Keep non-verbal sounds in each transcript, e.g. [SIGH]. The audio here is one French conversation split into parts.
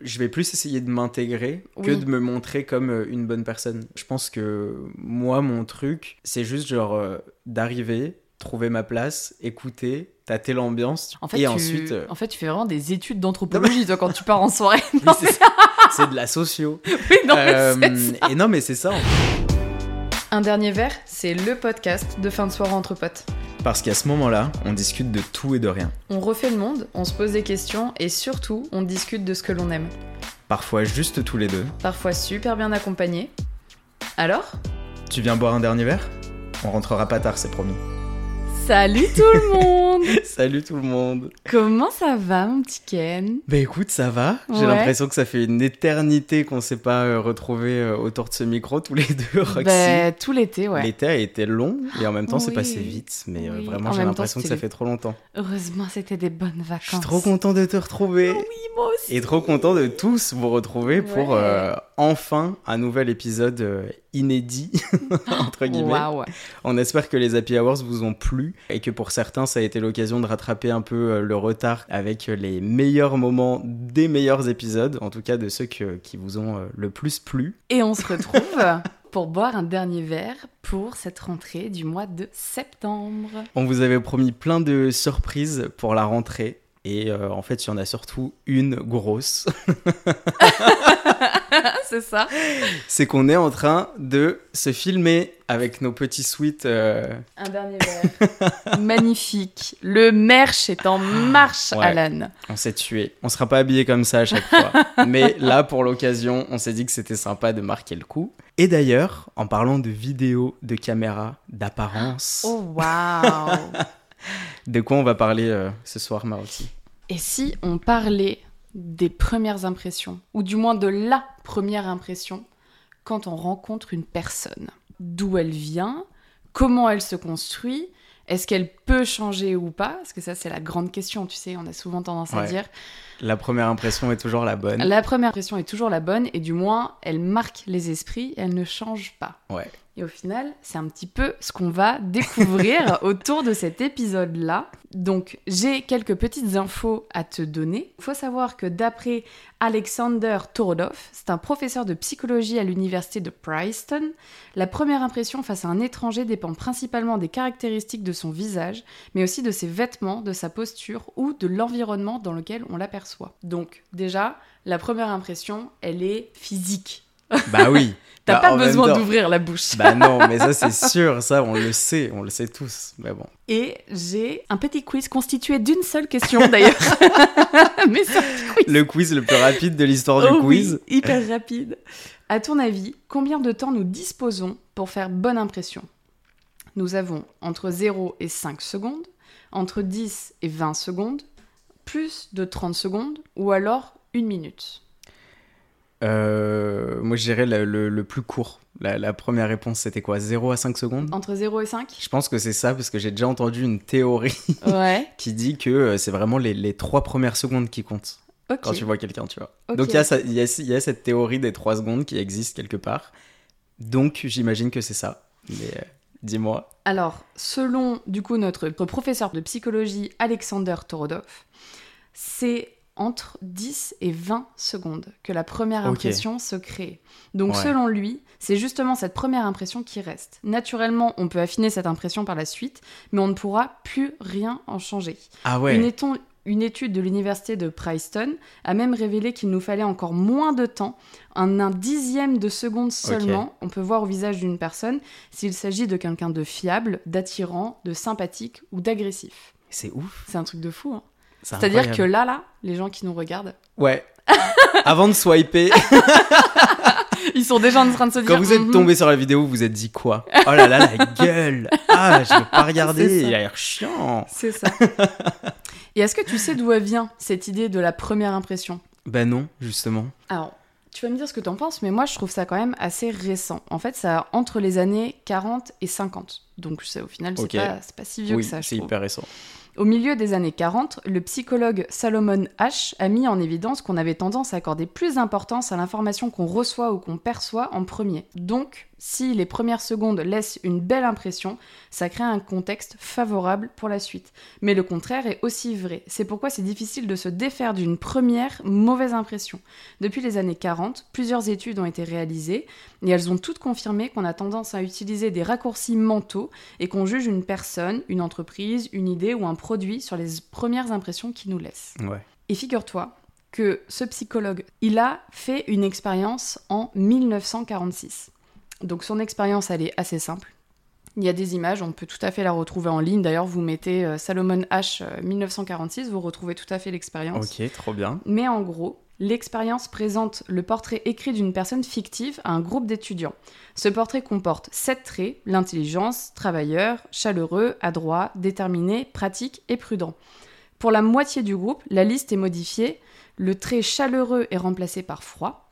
je vais plus essayer de m'intégrer que Oui. de me montrer comme euh, une bonne personne. Je pense que moi, mon truc, c'est juste genre euh, d'arriver, trouver ma place, écouter, tâter l'ambiance, En fait, et tu... ensuite. euh, en fait, tu fais vraiment des études d'anthropologie, toi, quand tu pars en soirée. [LAUGHS] Non, c'est- c'est de la socio. [LAUGHS] mais- non, mais Euh, c'est ça. et non, mais c'est ça. en fait. Un dernier verre, c'est le podcast de fin de soirée entre potes. Parce qu'à ce moment-là, on discute de tout et de rien. On refait le monde, on se pose des questions et surtout, on discute de ce que l'on aime. Parfois juste tous les deux. Parfois super bien accompagné. Alors? Tu viens boire un dernier verre? On rentrera pas tard, c'est promis. Salut tout le monde [LAUGHS] Salut tout le monde. Comment ça va, mon petit Ken? Bah écoute, ça va. J'ai Ouais. l'impression que ça fait une éternité qu'on s'est pas euh, retrouvés euh, autour de ce micro tous les [LAUGHS] deux, Roxy. Bah, tout l'été, ouais. L'été a été long et en même temps c'est passé vite, mais euh, vraiment en j'ai l'impression que ça fait trop longtemps. Heureusement, c'était des bonnes Je vacances. suis trop content de te retrouver Oui, moi aussi. et trop content de tous vous retrouver pour Ouais. euh, enfin un nouvel épisode euh, inédit [LAUGHS] entre guillemets. On espère que les Happy Hours vous ont plu et que pour certains ça a été l'occasion de rattraper un peu euh, le retard avec euh, les meilleurs moments des meilleurs épisodes, en tout cas de ceux que- qui vous ont le plus plu. Et on se [LAUGHS] retrouve pour boire un dernier verre pour cette rentrée du mois de septembre. On vous avait promis plein de surprises pour la rentrée. Et euh, en fait, il y en a surtout une grosse. [LAUGHS] C'est ça. C'est qu'on est en train de se filmer avec nos petits sweats. euh, Un dernier verre. [LAUGHS] Magnifique. Le merch est en marche, Ouais. Alan. On s'est tué. On sera pas habillé comme ça à chaque fois. [LAUGHS] Mais là, pour l'occasion, on s'est dit que c'était sympa de marquer le coup. Et d'ailleurs, en parlant de vidéo, de caméra, d'apparence, Oh, waouh. de quoi on va parler euh, ce soir, Marotti? Et si on parlait des premières impressions, ou du moins de la première impression, quand on rencontre une personne? D'où elle vient? Comment elle se construit? Est-ce qu'elle peut changer ou pas? Parce que ça, c'est la grande question, tu sais, on a souvent tendance à dire. La première impression est toujours la bonne. La première impression est toujours la bonne, et du moins, elle marque les esprits, elle ne change pas. Ouais. Et au final, c'est un petit peu ce qu'on va découvrir [LAUGHS] autour de cet épisode-là. Donc, j'ai quelques petites infos à te donner. Il faut savoir que d'après Alexander Torodov, c'est un professeur de psychologie à l'université de Princeton, la première impression face à un étranger dépend principalement des caractéristiques de son visage, mais aussi de ses vêtements, de sa posture ou de l'environnement dans lequel on l'aperçoit. Donc, déjà, la première impression, elle est physique. Bah oui. [LAUGHS] T'as Bah, pas besoin d'ouvrir la bouche. Bah non, [LAUGHS] mais ça c'est sûr, ça on le sait, on le sait tous. Mais bon. Et j'ai un petit quiz constitué d'une seule question d'ailleurs. [LAUGHS] Mais c'est quiz. Le quiz le plus rapide de l'histoire du Oh oui, quiz. hyper rapide. À ton avis, combien de temps nous disposons pour faire bonne impression? Nous avons entre 0 et 5 secondes, entre 10 et 20 secondes, plus de 30 secondes ou alors une minute. Euh, moi je dirais le, le- le plus court. La, la première réponse c'était quoi? 0 à 5 secondes? Entre 0 et 5 Je pense que c'est ça parce que j'ai déjà entendu une théorie Ouais. [LAUGHS] qui dit que euh, c'est vraiment les, les trois premières secondes qui comptent quand tu vois quelqu'un, tu vois. Donc y, y, il y a cette théorie des 3 secondes qui existe quelque part. Donc j'imagine que c'est ça. Mais euh, dis-moi. Alors, selon du coup notre professeur de psychologie Alexander Torodov, c'est entre 10 et 20 secondes que la première impression se crée. Donc Ouais. selon lui, c'est justement cette première impression qui reste. Naturellement, on peut affiner cette impression par la suite, mais on ne pourra plus rien en changer. Ah ouais. Une, étude de l'université de Princeton a même révélé qu'il nous fallait encore moins de temps, en un dixième de seconde seulement, on peut voir au visage d'une personne s'il s'agit de quelqu'un de fiable, d'attirant, de sympathique ou d'agressif. C'est ouf. C'est un truc de fou. hein. C'est C'est-à-dire que là, là, les gens qui nous regardent, Ouais. [LAUGHS] Avant de swiper, [LAUGHS] ils sont déjà en train de se dire. quand vous êtes Mhm. tombé sur la vidéo, vous vous êtes dit quoi? Oh là là, la gueule Ah, je vais pas regarder, il a l'air chiant C'est ça. Et est-ce que tu sais d'où vient, cette idée de la première impression? Ben non, justement. Alors, tu vas me dire ce que t'en penses, mais moi je trouve ça quand même assez récent. En fait, ça a entre les années 40 et 50. Donc ça, au final, c'est pas, pas si vieux Oui, que ça, c'est hyper récent. Au milieu des années 40, le psychologue Salomon H a mis en évidence qu'on avait tendance à accorder plus d'importance à l'information qu'on reçoit ou qu'on perçoit en premier. Donc, si les premières secondes laissent une belle impression, ça crée un contexte favorable pour la suite. Mais le contraire est aussi vrai. C'est pourquoi c'est difficile de se défaire d'une première mauvaise impression. Depuis les années 40, plusieurs études ont été réalisées et elles ont toutes confirmé qu'on a tendance à utiliser des raccourcis mentaux et qu'on juge une personne, une entreprise, une idée ou un produit sur les premières impressions qu'il nous laisse. Ouais. Et figure-toi que ce psychologue, il a fait une expérience en 1946. Donc son expérience, elle est assez simple. Il y a des images, on peut tout à fait la retrouver en ligne. D'ailleurs, vous mettez euh, Salomon H euh, 1946, vous retrouvez tout à fait l'expérience. Ok, trop bien. Mais en gros, l'expérience présente le portrait écrit d'une personne fictive à un groupe d'étudiants. Ce portrait comporte sept traits l'intelligence, travailleur, chaleureux, adroit, déterminé, pratique et prudent. Pour la moitié du groupe, la liste est modifiée. Le trait chaleureux est remplacé par froid.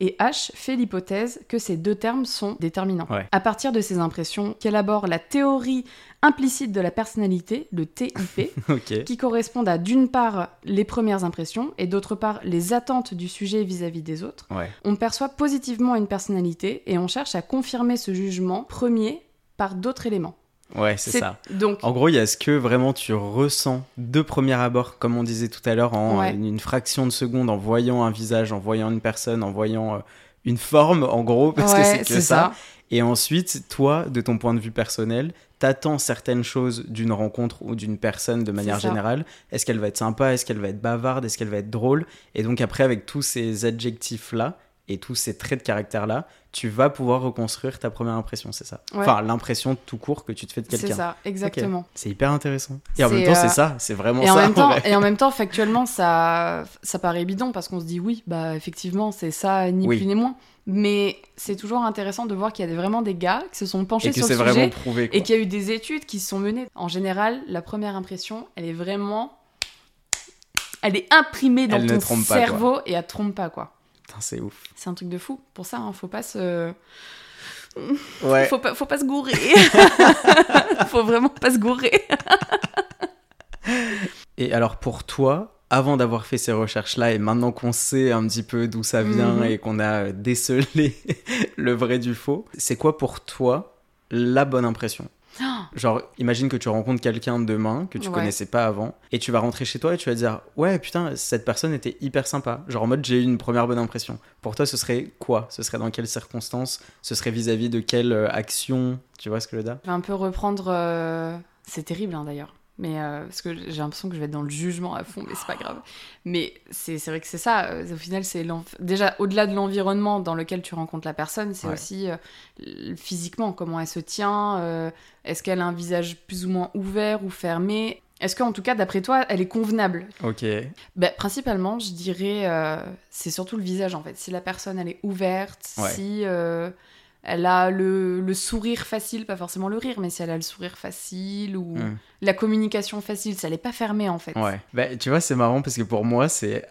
Et H fait l'hypothèse que ces deux termes sont déterminants. Ouais. À partir de ces impressions, qu'élabore la théorie implicite de la personnalité, le TIP, [LAUGHS] qui correspondent à d'une part les premières impressions et d'autre part les attentes du sujet vis-à-vis des autres. Ouais. On perçoit positivement une personnalité et on cherche à confirmer ce jugement premier par d'autres éléments. Ouais, c'est ça. Donc, En gros, il y a ce que vraiment tu ressens de premier abord, comme on disait tout à l'heure, en Ouais. une, une fraction de seconde, en voyant un visage, en voyant une personne, en voyant euh, une forme, en gros, parce ouais, que c'est que ça. Et ensuite, toi, de ton point de vue personnel, t'attends certaines choses d'une rencontre ou d'une personne de manière générale. Est-ce qu'elle va être sympa? Est-ce qu'elle va être bavarde? Est-ce qu'elle va être drôle? Et donc après, avec tous ces adjectifs-là et tous ces traits de caractère-là, tu vas pouvoir reconstruire ta première impression, c'est ça Ouais. Enfin, l'impression tout court que tu te fais de C'est quelqu'un. ça, exactement. C'est hyper intéressant. Et en C'est, même temps, euh, c'est ça, c'est vraiment Et ça. en, même temps, vrai. et en même temps, [LAUGHS] factuellement, ça, ça paraît bidon parce qu'on se dit oui, bah effectivement, c'est ça, ni Oui. plus ni moins. Mais c'est toujours intéressant de voir qu'il y a vraiment des gars qui se sont penchés Et que sur c'est le sujet vraiment prouvé. quoi. et qu'il y a eu des études qui se sont menées. En général, la première impression, elle est vraiment. Elle est imprimée dans Elle ne ton pas, cerveau et elle trompe pas, quoi. Putain, c'est ouf. C'est un truc de fou. Pour ça, hein, faut pas se. Ouais. Faut pas, faut pas se gourer. [LAUGHS] faut vraiment pas se gourer. Et alors pour toi, avant d'avoir fait ces recherches-là et maintenant qu'on sait un petit peu d'où ça vient Mhm. et qu'on a décelé [LAUGHS] le vrai du faux, c'est quoi pour toi la bonne impression? Genre, imagine que tu rencontres quelqu'un demain que tu Ouais. connaissais pas avant et tu vas rentrer chez toi et tu vas dire Ouais, putain, cette personne était hyper sympa. Genre en mode, j'ai eu une première bonne impression. Pour toi, ce serait quoi? Ce serait dans quelles circonstances? Ce serait vis-à-vis de quelle euh, action? Tu vois ce que je veux dire? Je vais un peu reprendre. euh, C'est terrible hein, d'ailleurs. Mais euh, parce que j'ai l'impression que je vais être dans le jugement à fond, mais c'est pas grave. Mais c'est vrai que c'est ça. euh, Au final, c'est déjà au-delà de l'environnement dans lequel tu rencontres la personne, c'est Ouais. aussi euh, physiquement comment elle se tient. euh, Est-ce qu'elle a un visage plus ou moins ouvert ou fermé? Est-ce qu'en tout cas, d'après toi, elle est convenable? Ok. Ben, principalement, je dirais, c'est surtout le visage en fait. Si la personne elle est ouverte, Ouais. si elle a le, le sourire facile, pas forcément le rire, mais si elle a le sourire facile ou Hmm. la communication facile, elle n'est pas fermée en fait. Ouais. Bah, tu vois, c'est marrant parce que pour moi, c'est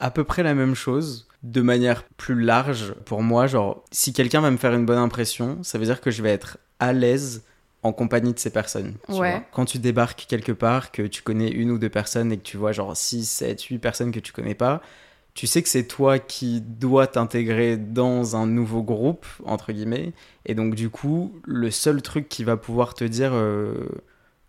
à peu près la même chose de manière plus large. Pour moi, genre, si quelqu'un va me faire une bonne impression, ça veut dire que je vais être à l'aise en compagnie de ces personnes. tu Ouais. vois. Quand tu débarques quelque part, que tu connais une ou deux personnes et que tu vois genre 6, 7, 8 personnes que tu connais pas, tu sais que c'est toi qui dois t'intégrer dans un nouveau groupe, entre guillemets. Et donc, du coup, le seul truc qui va pouvoir te dire euh,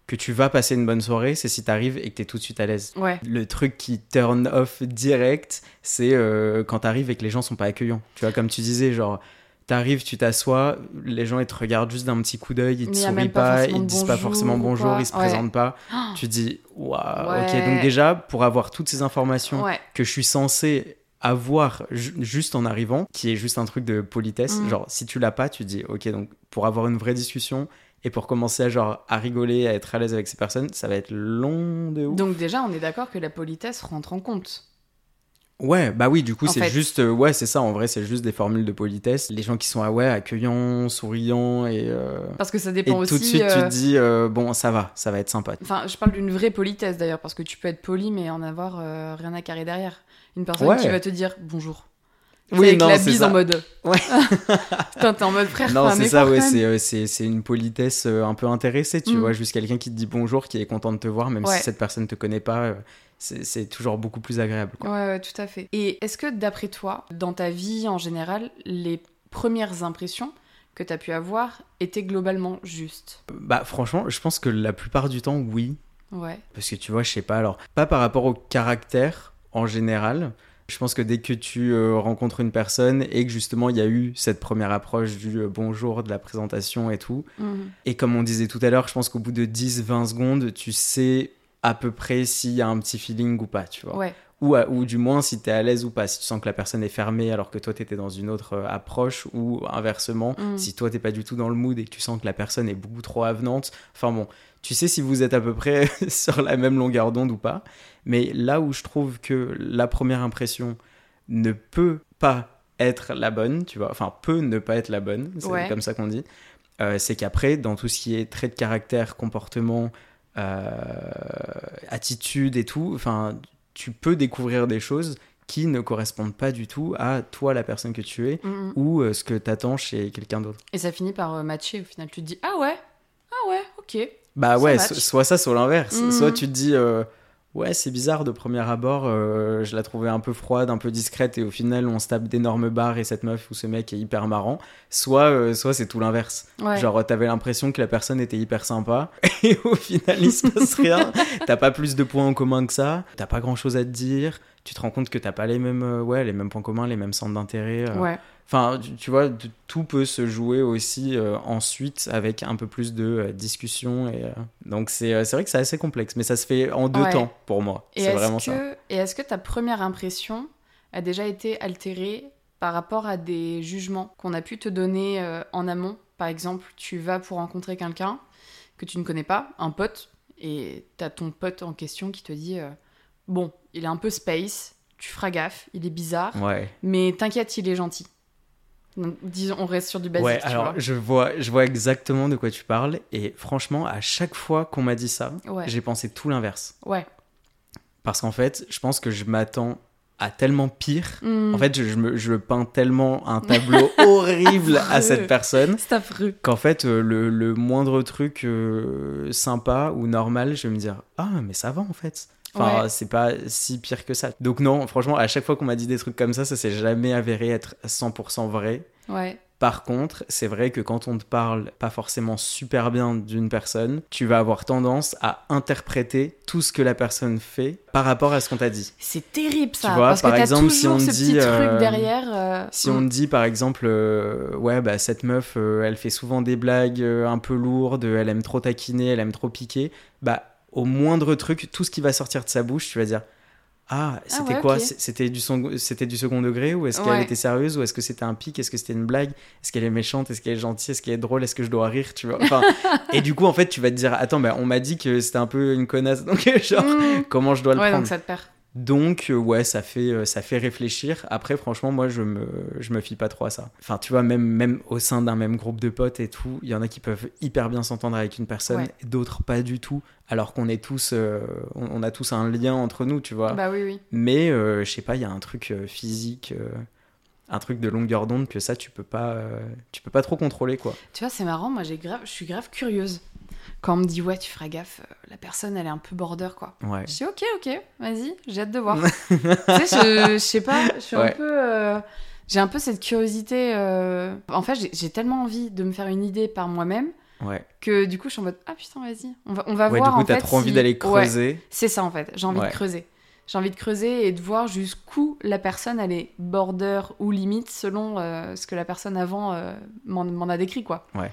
que tu vas passer une bonne soirée, c'est si t'arrives et que t'es tout de suite à l'aise. Ouais. Le truc qui turn off direct, c'est euh, quand t'arrives et que les gens sont pas accueillants. Tu vois, comme tu disais, genre, t'arrives, tu t'assois, les gens ils te regardent juste d'un petit coup d'œil, ils te sourient pas pas, ils te disent pas forcément ou bonjour, ils se Ouais. présentent pas. [GASPS] Tu dis, waouh, Ouais. ok. Donc, déjà, pour avoir toutes ces informations ouais. que je suis censé avoir ju- juste en arrivant, qui est juste un truc de politesse. Mm. Genre, si tu l'as pas, tu dis, ok, donc pour avoir une vraie discussion et pour commencer à, genre, à rigoler, à être à l'aise avec ces personnes, ça va être long de ouf. Donc déjà, on est d'accord que la politesse rentre en compte. Ouais, bah oui, du coup, c'est juste, euh, ouais, c'est ça, en vrai, c'est juste des formules de politesse. Les gens qui sont, ah ouais, accueillants, souriants et. euh, Parce que ça Et dépend aussi. tout de suite, tu te dis, euh, bon, ça va, ça va être sympa. Enfin, je parle d'une vraie politesse d'ailleurs, parce que tu peux être poli mais en avoir rien à carrer derrière. Une personne Ouais. qui va te dire bonjour. Oui, avec non, la c'est bise ça. en mode. Ouais. [LAUGHS] Putain, t'es en mode frère. Non, c'est ça, ouais, c'est, euh, c'est, une politesse euh, un peu intéressée, tu Mm. vois, juste quelqu'un qui te dit bonjour, qui est content de te voir, même Ouais. si cette personne te connaît pas, euh, c'est, c'est toujours beaucoup plus agréable. Quoi. Ouais, ouais, tout à fait. Et est-ce que d'après toi, dans ta vie en général, les premières impressions que t'as pu avoir étaient globalement justes? Bah, franchement, je pense que la plupart du temps, oui. Ouais. Parce que tu vois, je sais pas, alors, pas par rapport au caractère en général. Je pense que dès que tu euh, rencontres une personne et que justement il y a eu cette première approche du euh, bonjour, de la présentation et tout, Mhm. et comme on disait tout à l'heure, je pense qu'au bout de 10-20 secondes, tu sais à peu près s'il y a un petit feeling ou pas, tu vois. Ouais. Ou, à- ou du moins si tu es à l'aise ou pas, si tu sens que la personne est fermée alors que toi tu étais dans une autre euh, approche, ou inversement, Mm. si toi t'es pas du tout dans le mood et que tu sens que la personne est beaucoup trop avenante. Enfin bon, tu sais si vous êtes à peu près [LAUGHS] sur la même longueur d'onde ou pas. Mais là où je trouve que la première impression ne peut pas être la bonne, tu vois, enfin peut ne pas être la bonne, c'est Ouais. comme ça qu'on dit, euh, c'est qu'après, dans tout ce qui est trait de caractère, comportement, euh, attitude et tout, enfin, tu peux découvrir des choses qui ne correspondent pas du tout à toi, la personne que tu es, Mhm. ou euh, ce que t'attends chez quelqu'un d'autre. Et ça finit par matcher au final. Tu te dis ah ouais, ah ouais, ok. Bah Ça ouais, so- soit ça, soit l'inverse. Mhm. Soit tu te dis, ouais, c'est bizarre de premier abord, euh, je la trouvais un peu froide, un peu discrète, et au final, on se tape d'énormes barres et cette meuf ou ce mec est hyper marrant. Soit, euh, soit c'est tout l'inverse. Ouais. Genre, t'avais l'impression que la personne était hyper sympa, [LAUGHS] et au final, il se passe rien. [LAUGHS] T'as pas plus de points en commun que ça, t'as pas grand chose à te dire. Tu te rends compte que t'as pas les mêmes, euh, ouais, les mêmes points communs, les mêmes centres d'intérêt. euh, ouais. Enfin, tu, vois, tout peut se jouer aussi euh, ensuite avec un peu plus de euh, discussion. Et, euh, donc, c'est vrai que c'est assez complexe, mais ça se fait en deux Ouais. temps pour moi. C'est vraiment ça. que, et est-ce que ta première impression a déjà été altérée par rapport à des jugements qu'on a pu te donner en amont? Par exemple, tu vas pour rencontrer quelqu'un que tu ne connais pas, un pote, et t'as ton pote en question qui te dit Bon, il est un peu space, tu feras gaffe, il est bizarre, Ouais. mais t'inquiète, il est gentil. Donc, disons, on reste sur du basique, ouais, tu alors vois. je vois, je vois exactement de quoi tu parles. Et franchement, à chaque fois qu'on m'a dit ça, Ouais, j'ai pensé tout l'inverse. ouais. Parce qu'en fait, je pense que je m'attends à tellement pire. Hmm, En fait, je, je me, je peins tellement un tableau [LAUGHS] horrible à cette personne c'est affreux. qu'en fait, euh, le, le moindre truc euh, sympa ou normal, je vais me dire Ah, mais ça va en fait. Enfin, Ouais. c'est pas si pire que ça. Donc, non, franchement, à chaque fois qu'on m'a dit des trucs comme ça, ça s'est jamais avéré être 100% vrai. Ouais. Par contre, c'est vrai que quand on te parle pas forcément super bien d'une personne, tu vas avoir tendance à interpréter tout ce que la personne fait par rapport à ce qu'on t'a dit. C'est terrible ça, Tu vois, parce par que exemple, si on ce dit, petit euh, truc derrière. euh, Si on te dit par exemple, euh, ouais, bah cette meuf, elle fait souvent des blagues un peu lourdes, elle aime trop taquiner, elle aime trop piquer, bah au moindre truc, tout ce qui va sortir de sa bouche, tu vas dire. Ah, c'était ouais, quoi C'était du, c'était du second degré ou est-ce qu'elle était sérieuse ou est-ce que c'était un pic Est-ce que c'était une blague? Est-ce qu'elle est méchante? Est-ce qu'elle est gentille? Est-ce qu'elle est drôle? Est-ce que je dois rire? Tu vois enfin, [LAUGHS] Et du coup, en fait, tu vas te dire Attends, bah, on m'a dit que c'était un peu une connasse, donc [LAUGHS] genre, Hmm. comment je dois le Ouais, prendre? donc ça te perd. Donc euh, ouais, ça fait euh, ça fait réfléchir. Après franchement, moi je me je me fie pas trop à ça. Enfin, tu vois même même au sein d'un même groupe de potes et tout, il y en a qui peuvent hyper bien s'entendre avec une personne, Ouais. et d'autres pas du tout, alors qu'on est tous euh, on, a tous un lien entre nous, tu vois. Bah oui, oui. Mais euh, je sais pas, il y a un truc physique euh, un truc de longueur d'onde que ça tu peux pas tu peux pas trop contrôler quoi. Tu vois, c'est marrant, moi j'ai grave, je suis grave curieuse. Quand on me dit, ouais, tu feras gaffe, euh, la personne elle est un peu border quoi. Ouais. Je dis, ok, ok, vas-y, j'ai hâte de voir. [LAUGHS] tu sais, je, je sais pas, je suis un peu. euh, j'ai un peu cette curiosité. euh, En fait, j'ai- tellement envie de me faire une idée par moi-même Ouais. que du coup, je suis en mode, ah putain, vas-y, on va, on va Ouais, voir. du coup, t'as trop envie si- d'aller creuser. c'est ça en fait, j'ai envie de creuser. J'ai envie de creuser et de voir jusqu'où la personne elle est border ou limite selon euh, ce que la personne avant m'en a décrit quoi. Ouais.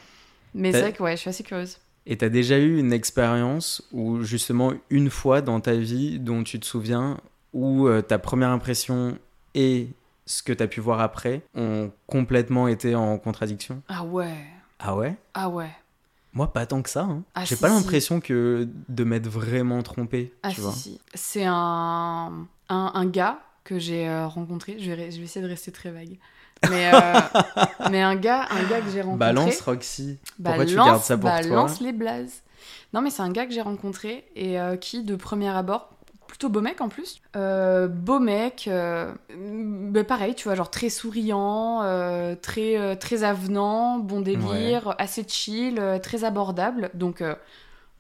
Mais c'est vrai que ouais, je suis assez curieuse. Et t'as déjà eu une expérience où justement une fois dans ta vie dont tu te souviens où euh, ta première impression et ce que t'as pu voir après ont complètement été en contradiction? Ah ouais, Ah ouais? Ah ouais. Moi pas tant que ça. hein. Ah, J'ai si, pas si. l'impression que de m'être vraiment trompé. Ah tu si, vois. si. C'est un, un, un gars que j'ai euh, rencontré. Je vais, je vais essayer de rester très vague. [LAUGHS] Mais, euh, mais un gars, un gars que j'ai rencontré. Balance Roxy. Pourquoi tu balance- gardes ça pour toi balance les blazes. Non, mais c'est un gars que j'ai rencontré et euh, qui, de premier abord, plutôt beau mec en plus. Euh, beau mec, bah, pareil, tu vois, genre très souriant, très, très avenant, bon délire, assez chill, très abordable. Donc, tu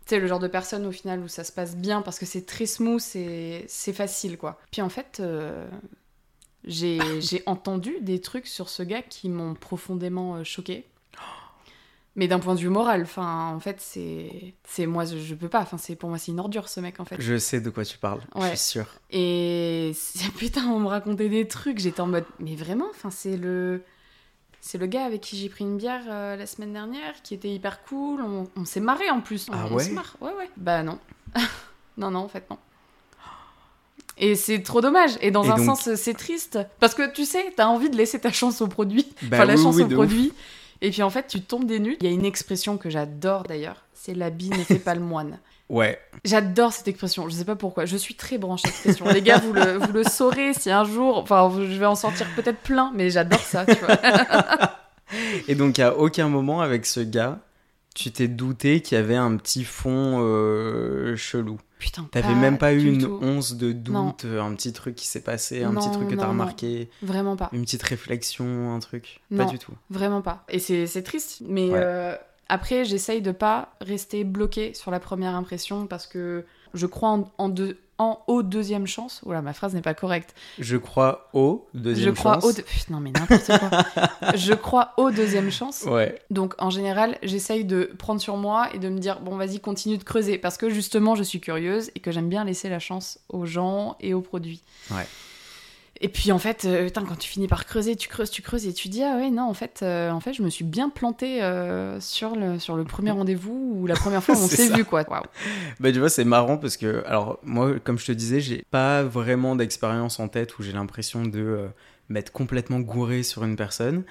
sais, le genre de personne au final où ça se passe bien parce que c'est très smooth et c'est facile, quoi. Puis en fait, euh, j'ai j'ai entendu des trucs sur ce gars qui m'ont profondément euh, choqué. Mais d'un point de vue moral, enfin, en fait, c'est, c'est moi, je, je peux pas. Enfin, c'est pour moi, c'est une ordure, ce mec, en fait. Je sais de quoi tu parles, je Ouais. suis sûr. Et c'est- [LAUGHS] putain, on me racontait des trucs. J'étais en mode, mais vraiment, enfin, c'est le, c'est le gars avec qui j'ai pris une bière euh, la semaine dernière, qui était hyper cool. On, on s'est marré en plus. On, Ah on ouais? se marre. Ouais, ouais. Bah non, [LAUGHS] non, non, en fait non. Et c'est trop dommage. Et dans Et un donc- sens, c'est triste. Parce que tu sais, t'as envie de laisser ta chance au produit. Bah enfin, la oui, chance oui, au ouf. produit. Et puis en fait, tu tombes des nues. Il y a une expression que j'adore d'ailleurs. C'est l'habit ne fait pas le moine. Ouais, J'adore cette expression, je sais pas pourquoi, je suis très branchée expression. Les gars, vous le, vous le saurez si un jour, enfin, je vais en sortir peut-être plein, mais j'adore ça, tu vois. [LAUGHS] Et donc, à aucun moment avec ce gars, tu t'es douté qu'il y avait un petit fond euh, chelou. Putain, T'avais même pas eu une tout. once de doute, Non. euh, un petit truc qui s'est passé, un petit truc que t'as remarqué, Vraiment pas, une petite réflexion, un truc. Pas du tout. vraiment pas. Et c'est c'est triste, mais Ouais. euh, après, j'essaye de pas rester bloquée sur la première impression parce que je crois en, en, deux- en aux deuxième chance. Oula, ma phrase n'est pas correcte. Je crois au deuxième je crois chance. aux. Putain, non mais n'importe quoi. [LAUGHS] je crois aux deuxième chance. Ouais, Donc en général, j'essaye de prendre sur moi et de me dire bon vas-y continue de creuser parce que justement je suis curieuse et que j'aime bien laisser la chance aux gens et aux produits. Ouais. Et puis en fait, euh, putain, quand tu finis par creuser, tu creuses, tu creuses et tu dis ah ouais non en fait, euh, en fait je me suis bien plantée euh, sur le sur le premier [LAUGHS] rendez-vous ou la première fois où on s'est vu quoi. Bah tu vois, c'est marrant parce que, alors moi, comme je te disais, j'ai pas vraiment d'expérience en tête où j'ai l'impression de m'être complètement gouré sur une personne.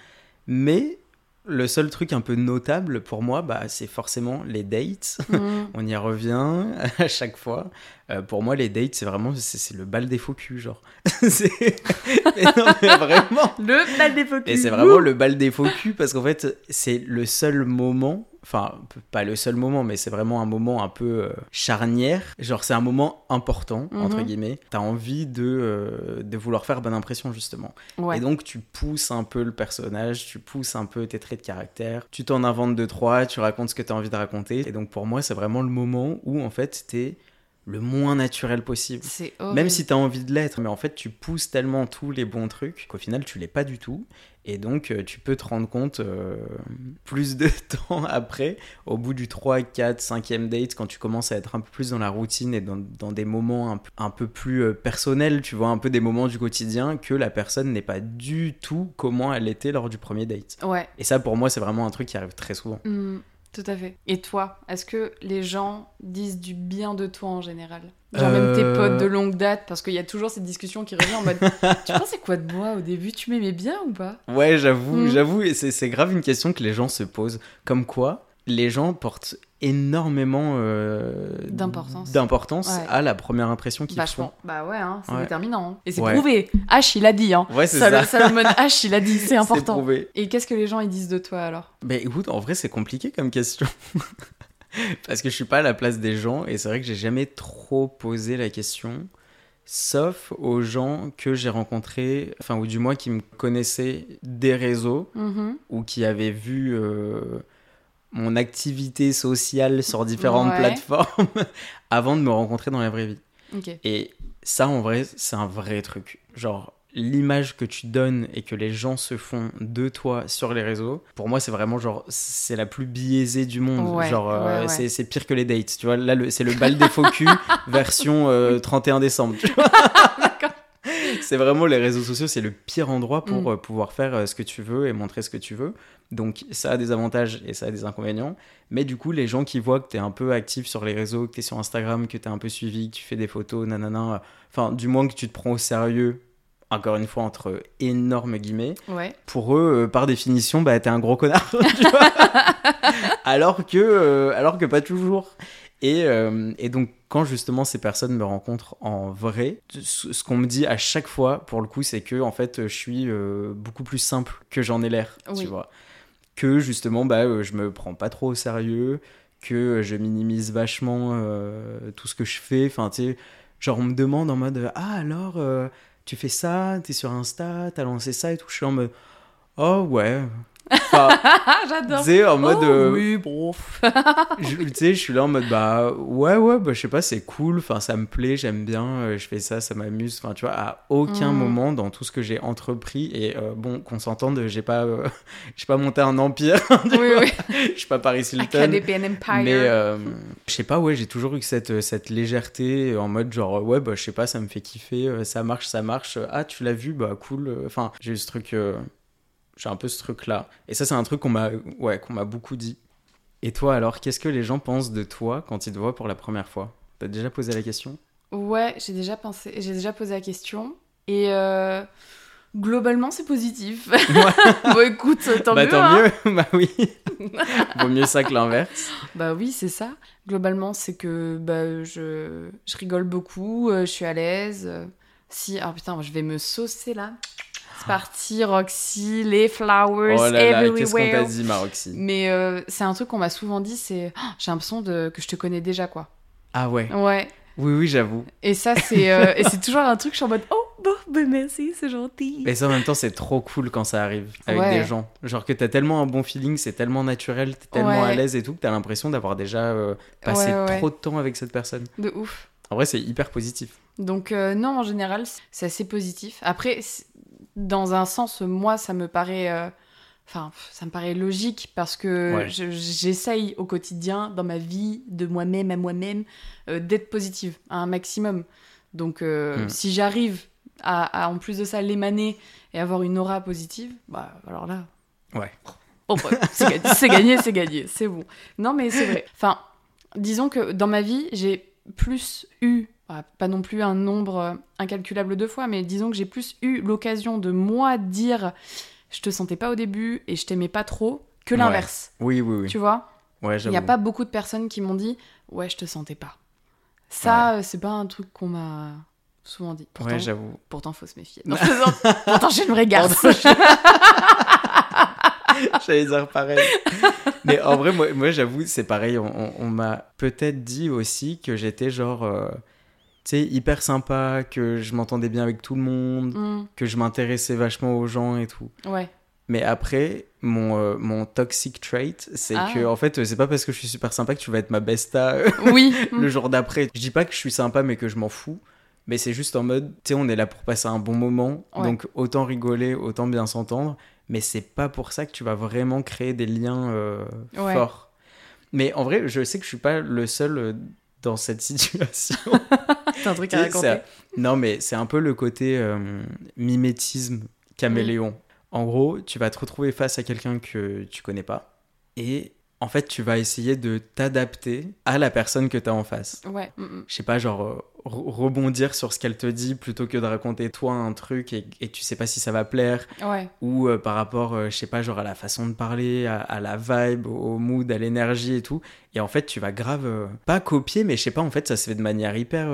Mais le seul truc un peu notable pour moi, bah, c'est forcément les dates. Mm. [LAUGHS] On y revient [LAUGHS] à chaque fois. Euh, pour moi, les dates, c'est vraiment c'est le bal des faux culs, genre. [LAUGHS] C'est- mais non, mais vraiment. Le bal des faux Et culs. c'est vraiment le bal des faux culs parce qu'en fait, c'est le seul moment, enfin, pas le seul moment, mais c'est vraiment un moment un peu euh, charnière. Genre, c'est un moment important, entre Mhm. guillemets. T'as envie de, euh, de vouloir faire bonne impression, justement. Ouais. Et donc, tu pousses un peu le personnage, tu pousses un peu tes traits de caractère, tu t'en inventes deux, trois, tu racontes ce que t'as envie de raconter. Et donc, pour moi, c'est vraiment le moment où, en fait, t'es le moins naturel possible. C'est horrible. Même si tu as envie de l'être, mais en fait, tu pousses tellement tous les bons trucs qu'au final, tu l'es pas du tout. Et donc, euh, tu peux te rendre compte euh, plus de [LAUGHS] temps après, au bout du 3, 4, 5e date, quand tu commences à être un peu plus dans la routine et dans, dans des moments un, peu- un peu plus euh, personnels, tu vois, un peu des moments du quotidien, que la personne n'est pas du tout comment elle était lors du premier date. Ouais. Et ça, pour moi, c'est vraiment un truc qui arrive très souvent. Mm, tout à fait. Et toi, est-ce que les gens disent du bien de toi en général? Genre même tes Euh. potes de longue date, parce qu'il y a toujours cette discussion qui revient en mode [LAUGHS] Tu pensais quoi de moi au début? Tu m'aimais bien ou pas? Ouais, j'avoue, Mm. j'avoue, et c'est c'est grave une question que les gens se posent. Comme quoi, les gens portent énormément euh, D'importance. d'importance Ouais. à la première impression qu'ils font. Vachement. Bah ouais, hein, c'est Ouais. déterminant. hein. Et c'est Ouais. prouvé. H, il a dit. Hein. Ouais, c'est ça. Salomon [LAUGHS] H, il a dit. C'est important. prouvé. Et qu'est-ce que les gens ils disent de toi alors? Mais écoute, en vrai, c'est compliqué comme question. [LAUGHS] Parce que je suis pas à la place des gens et c'est vrai que j'ai jamais trop posé la question. Sauf aux gens que j'ai rencontrés, enfin, ou du moins qui me connaissaient des réseaux Mhm. ou qui avaient vu euh, mon activité sociale sur différentes Ouais. plateformes [LAUGHS] avant de me rencontrer dans la vraie vie. Et ça, en vrai, c'est un vrai truc. Genre, l'image que tu donnes et que les gens se font de toi sur les réseaux, pour moi, c'est vraiment genre, c'est la plus biaisée du monde. Ouais, genre, euh, ouais, ouais. c'est- pire que les dates. Tu vois, là, c'est le bal des faux culs [LAUGHS] version euh, 31 décembre. tu vois. [LAUGHS] [LAUGHS] c'est vraiment les réseaux sociaux, c'est le pire endroit pour Mm. euh, pouvoir faire euh, ce que tu veux et montrer ce que tu veux. Donc ça a des avantages et ça a des inconvénients. Mais du coup, les gens qui voient que tu es un peu actif sur les réseaux, que tu es sur Instagram, que tu es un peu suivi, que tu fais des photos, nanana, enfin du moins que tu te prends au sérieux, encore une fois entre énormes guillemets, Ouais. pour eux, euh, par définition, bah t'es un gros connard. [LAUGHS] tu vois [LAUGHS] alors, que, euh, alors que pas toujours. Et, euh, et donc, quand justement ces personnes me rencontrent en vrai, ce, qu'on me dit à chaque fois, pour le coup, c'est que en fait, je suis euh, beaucoup plus simple que j'en ai l'air, Oui. tu vois. Que justement, bah, euh, je me prends pas trop au sérieux, que je minimise vachement tout ce que je fais. Enfin, tu sais, Genre, on me demande en mode Ah, alors, tu fais ça, t'es sur Insta, t'as lancé ça et tout. Je suis en mode Oh, ouais. Enfin, [LAUGHS] Ah, tu j'adore. sais, en mode. Oh, euh, oui, bon. [LAUGHS] tu sais, je suis là en mode bah ouais ouais bah je sais pas c'est cool enfin ça me plaît j'aime bien euh, je fais ça ça m'amuse enfin tu vois à aucun Mm. moment dans tout ce que j'ai entrepris et euh, bon qu'on s'entende j'ai pas [LAUGHS] j'ai pas monté un empire oui, oui. je suis pas Paris Hilton Empire. mais je sais pas ouais j'ai toujours eu cette cette légèreté en mode genre ouais bah je sais pas ça me fait kiffer ça marche ça marche ah tu l'as vu bah cool enfin j'ai eu ce truc j'ai un peu ce truc là et ça c'est un truc qu'on m'a ouais qu'on m'a beaucoup dit et toi alors qu'est-ce que les gens pensent de toi quand ils te voient pour la première fois? T'as déjà posé la question? Ouais, j'ai déjà pensé, j'ai déjà posé la question et euh, globalement c'est positif. [LAUGHS] bon écoute, tant bah mieux. tant hein. mieux [LAUGHS] bah oui [LAUGHS] vaut mieux ça que l'inverse Bah oui, c'est ça. Globalement, c'est que bah, je, je rigole beaucoup, euh, je suis à l'aise. Si, ah putain, je vais me saucer là. C'est parti, Roxy, les flowers oh là là qu'est-ce qu'on t'a everywhere. dit Maroxy Mais euh, c'est un truc qu'on m'a souvent dit, c'est oh, j'ai l'impression de, que je te connais déjà quoi. ah ouais Ouais. oui oui j'avoue Et ça c'est euh, et c'est toujours un truc je suis en mode oh bon ben merci c'est gentil. Mais ça en même temps c'est trop cool quand ça arrive avec Ouais. des gens. Genre que t'as tellement un bon feeling, c'est tellement naturel, t'es tellement Ouais. à l'aise et tout que t'as l'impression d'avoir déjà euh, passé ouais, trop de temps avec cette personne. De ouf. En vrai c'est hyper positif. Donc euh, non, en général, c'est assez positif. Après, c'est- dans un sens, moi, ça me paraît, euh, enfin, ça me paraît logique parce que Ouais. je- j'essaye au quotidien, dans ma vie, de moi-même à moi-même, euh, d'être positive à un maximum. Donc, euh, Mm. si j'arrive à, à, en plus de ça, l'émaner et avoir une aura positive, bah alors là. Ouais. Bon, bah, c'est gagné, c'est gagné, c'est bon. Non, mais c'est vrai. Enfin, disons que dans ma vie, j'ai plus eu, pas non plus un nombre euh, incalculable de fois, mais disons que j'ai plus eu l'occasion de moi dire je te sentais pas au début et je t'aimais pas trop que Ouais. l'inverse. Oui oui oui. Tu vois? Ouais Il n'y a pas beaucoup de personnes qui m'ont dit ouais, je te sentais pas. Ça, euh, c'est pas un truc qu'on m'a souvent dit. Pourtant, Ouais j'avoue. pourtant faut se méfier. [LAUGHS] Non, [LAUGHS] je pourtant, j'ai une vraie garce. [LAUGHS] J'allais dire pareil. Mais en vrai moi, moi, j'avoue c'est pareil. On, on- on m'a peut-être dit aussi que j'étais genre euh, sais hyper sympa, que je m'entendais bien avec tout le monde, Hmm, que je m'intéressais vachement aux gens et tout. ouais. Mais après, mon, euh, mon toxic trait, c'est Ah. que, en fait, c'est pas parce que je suis super sympa que tu vas être ma besta euh, Oui. [LAUGHS] le jour d'après. Je dis pas que je suis sympa, mais que je m'en fous. Mais c'est juste en mode, tu sais, on est là pour passer un bon moment. Ouais. Donc, autant rigoler, autant bien s'entendre. Mais c'est pas pour ça que tu vas vraiment créer des liens euh, Ouais. forts. Mais en vrai, je sais que je suis pas le seul euh, dans cette situation. [LAUGHS] C'est un truc à raconter. Non, mais c'est un peu le côté euh, mimétisme caméléon. En gros, tu vas te retrouver face à quelqu'un que tu connais pas et en fait, tu vas essayer de t'adapter à la personne que tu as en face. Ouais. mm, mm. Je sais pas, genre euh, rebondir sur ce qu'elle te dit plutôt que de raconter toi un truc et, et tu sais pas si ça va plaire Ouais. ou euh, par rapport, euh, je sais pas, genre à la façon de parler, à, à la vibe, au mood, à l'énergie et tout. Et en fait, tu vas grave, euh, pas copier, mais je sais pas, en fait, ça se fait de manière hyper,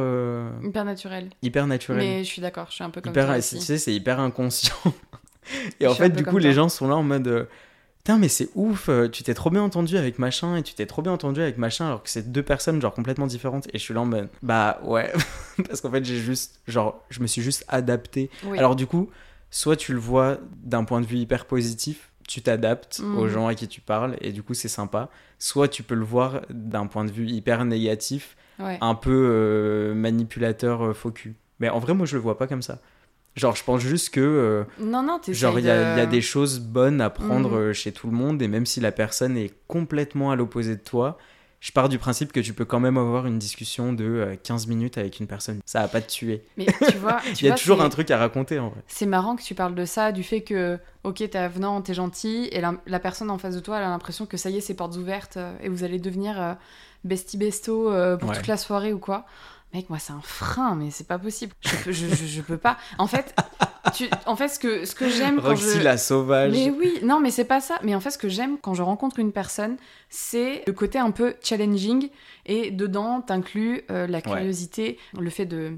Hyper naturel. hyper naturelle. Mais je suis d'accord, je suis un peu comme hyper, toi tu sais, c'est hyper inconscient. [LAUGHS] et en fait, du coup, les gens sont là en mode. Putain, mais c'est ouf, euh, tu t'es trop bien entendu avec machin et tu t'es trop bien entendu avec machin alors que c'est deux personnes genre complètement différentes et je suis là en mode bah ouais [LAUGHS] parce qu'en fait j'ai juste genre je me suis juste adapté Oui. alors du coup soit tu le vois d'un point de vue hyper positif tu t'adaptes Mhm. aux gens à qui tu parles et du coup c'est sympa soit tu peux le voir d'un point de vue hyper négatif ouais. un peu euh, manipulateur euh, faux cul. Mais en vrai, moi, je le vois pas comme ça. Genre, je pense juste que, euh, Non, non, genre, il y, a- de- il y a des choses bonnes à prendre Mhm. euh, chez tout le monde, et même si la personne est complètement à l'opposé de toi, je pars du principe que tu peux quand même avoir une discussion de euh, 15 minutes avec une personne. Ça va pas te tuer. Mais tu vois, [LAUGHS] tu Il y a vois, toujours un truc à raconter, en vrai. C'est marrant que tu parles de ça, du fait que, ok, t'es avenant, t'es gentil, et la, la personne en face de toi, elle a l'impression que ça y est, c'est portes ouvertes, euh, et vous allez devenir euh, bestie besto euh, pour Ouais. toute la soirée ou quoi. Mec, moi, c'est un frein, mais c'est pas possible. Je peux, je, je- je peux pas. En fait, tu, en fait ce que, ce que j'aime quand Roxy, je... la sauvage. Mais oui, non, mais c'est pas ça. Mais en fait, ce que j'aime quand je rencontre une personne, c'est le côté un peu challenging. Et dedans, t'inclus euh, la curiosité, le fait de,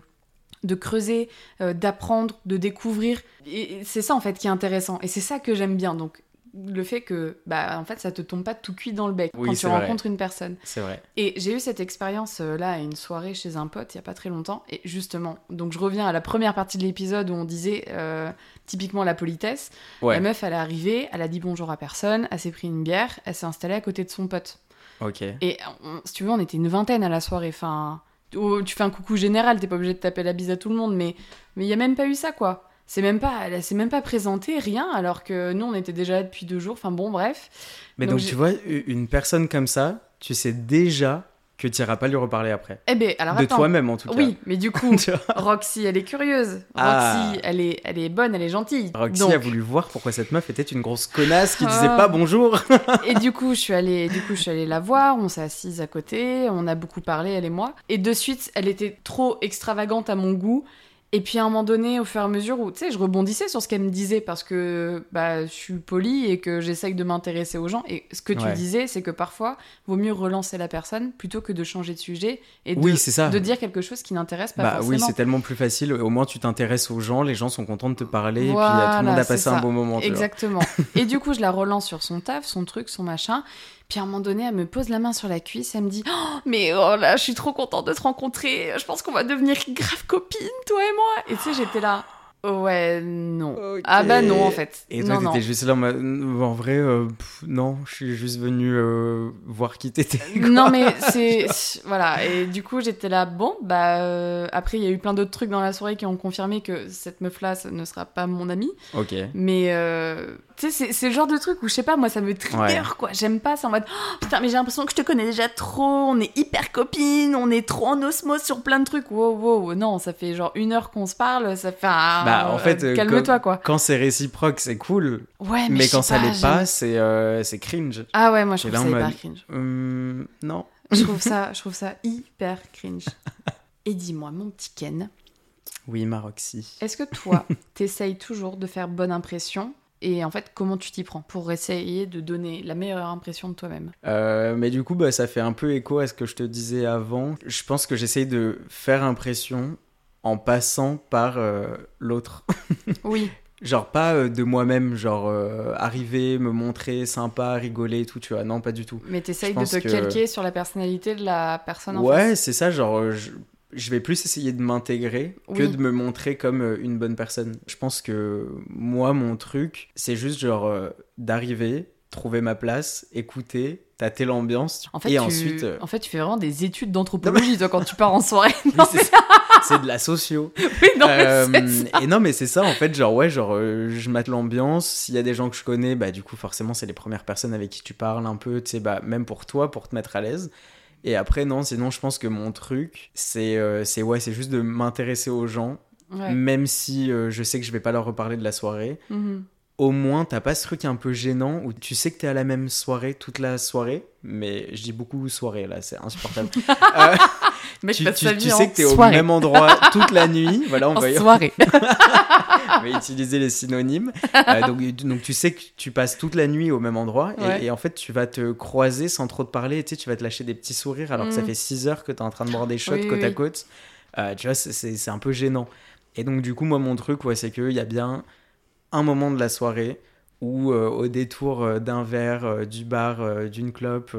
de creuser, euh, d'apprendre, de découvrir. Et c'est ça, en fait, qui est intéressant. Et c'est ça que j'aime bien. Donc, le fait que, bah, en fait, ça te tombe pas tout cuit dans le bec Oui, quand tu vrai. rencontres une personne. C'est vrai. Et j'ai eu cette expérience euh, là à une soirée chez un pote il y a pas très longtemps. Et justement, donc je reviens à la première partie de l'épisode où on disait euh, typiquement la politesse. Ouais. La meuf, elle est arrivée, elle a dit bonjour à personne, elle s'est pris une bière, elle s'est installée à côté de son pote. Ok. Et on- si tu veux, on était une vingtaine à la soirée. Enfin, oh, tu fais un coucou général, t'es pas obligé de taper la bise à tout le monde, mais mais il y a même pas eu ça quoi. C'est même pas, elle s'est même pas présentée, rien, alors que nous on était déjà là depuis deux jours. Enfin bon, bref. Mais Donc tu vois, une personne comme ça, tu sais déjà que tu iras pas lui reparler après. Eh ben, alors de toi-même en tout cas. Oui, mais du coup, [LAUGHS] Roxy, elle est curieuse. Roxy, Ah. elle est, elle est bonne, elle est gentille. Roxy Donc- a voulu voir pourquoi cette meuf était une grosse connasse qui disait Ah. pas bonjour. [LAUGHS] Et du coup, je suis allée, du coup, je suis allée la voir. On s'est assise à côté. On a beaucoup parlé, elle et moi. Et de suite, elle était trop extravagante à mon goût. Et puis à un moment donné, au fur et à mesure où, tu sais, je rebondissais sur ce qu'elle me disait parce que bah, je suis polie et que j'essaye de m'intéresser aux gens. Et ce que tu Ouais. disais, c'est que parfois, vaut mieux relancer la personne plutôt que de changer de sujet et de, Oui, ça. de dire quelque chose qui n'intéresse pas Bah oui, c'est tellement plus facile. Au moins, tu t'intéresses aux gens, les gens sont contents de te parler, et puis tout le monde a passé ça. un bon moment. Exactement. [LAUGHS] et du coup, je la relance sur son taf, son truc, son machin. Puis à un moment donné, elle me pose la main sur la cuisse, elle me dit Oh, Mais oh là, je suis trop contente de te rencontrer, je pense qu'on va devenir grave copines, toi et moi. Et tu sais, j'étais là Ouais, non. Ah bah non, en fait. Et toi, non, non. t'étais juste là, en mode, en vrai, euh, pff, non, je suis juste venu euh, voir qui t'étais. [LAUGHS] Non mais c'est voilà et du coup j'étais là bon bah euh, après il y a eu plein d'autres trucs dans la soirée qui ont confirmé que cette meuf là ça ne sera pas mon amie Ok. Mais euh, tu sais, c'est- c'est le genre de truc où je sais pas, moi ça me trigger Ouais. quoi. J'aime pas, c'est en mode Oh, putain, mais j'ai l'impression que je te connais déjà trop, on est hyper copines, on est trop en osmose sur plein de trucs. Wow, wow, non, ça fait genre une heure qu'on se parle, ça fait un. Bah, en fait, euh, calme-toi quoi. Quand c'est réciproque, c'est cool, Ouais, mais, mais, quand ça l'est pas, c'est euh, c'est cringe. Ah ouais, moi je trouve ça hyper mode- cringe. Hum, non. Je [LAUGHS] trouve ça, je trouve ça hyper cringe. [LAUGHS] Et dis-moi, mon petit Ken, Oui, Maroxy. est-ce que toi, [LAUGHS] t'essayes toujours de faire bonne impression? Et en fait, comment tu t'y prends pour essayer de donner la meilleure impression de toi-même? Euh, mais du coup, bah, ça fait un peu écho à ce que je te disais avant. Je pense que j'essaye de faire impression en passant par euh, l'autre. [LAUGHS] Oui, Genre pas euh, de moi-même, genre euh, arriver, me montrer sympa, rigoler et tout, tu vois. Non, pas du tout. Mais t'essayes de te que- calquer sur la personnalité de la personne en Ouais, c'est ça, genre je, je vais plus essayer de m'intégrer que de me montrer comme une bonne personne. Je pense que moi, mon truc, c'est juste genre d'arriver, trouver ma place, écouter, tâter l'ambiance En fait, et tu... ensuite... en fait, tu fais vraiment des études d'anthropologie, toi, quand tu pars en soirée. [LAUGHS] Non, c'est- c'est de la socio. [LAUGHS] oui, non, Euh, ça. et non, mais c'est ça, en fait, genre, ouais, genre, euh, je mate l'ambiance. S'il y a des gens que je connais, bah, du coup, forcément, c'est les premières personnes avec qui tu parles un peu, tu sais, bah, même pour toi, pour te mettre à l'aise. Et après, non, sinon, je pense que mon truc, c'est, euh, c'est, ouais, c'est juste de m'intéresser aux gens, Ouais. même si je sais que je vais pas leur reparler de la soirée. Mhm. Au moins, t'as pas ce truc un peu gênant où tu sais que t'es à la même soirée toute la soirée, mais je dis beaucoup soirée là, c'est insupportable. [LAUGHS] Euh, Mais je tu, passe tu- sa tu vie sais que t'es au même endroit [LAUGHS] toute la nuit, voilà, on En va y soirée. [LAUGHS] on va utiliser les synonymes. Euh, donc, donc tu sais que tu passes toute la nuit au même endroit et, Ouais. et en fait tu vas te croiser sans trop te parler, tu sais, tu vas te lâcher des petits sourires alors que ça Mm. fait 6 heures que tu es en train de boire des shots Oui, côte oui, à côte. Euh, tu vois, c'est- un peu gênant. Et donc du coup, moi mon truc, ouais, c'est qu'il y a bien un moment de la soirée où euh, au détour d'un verre, du bar, d'une clope,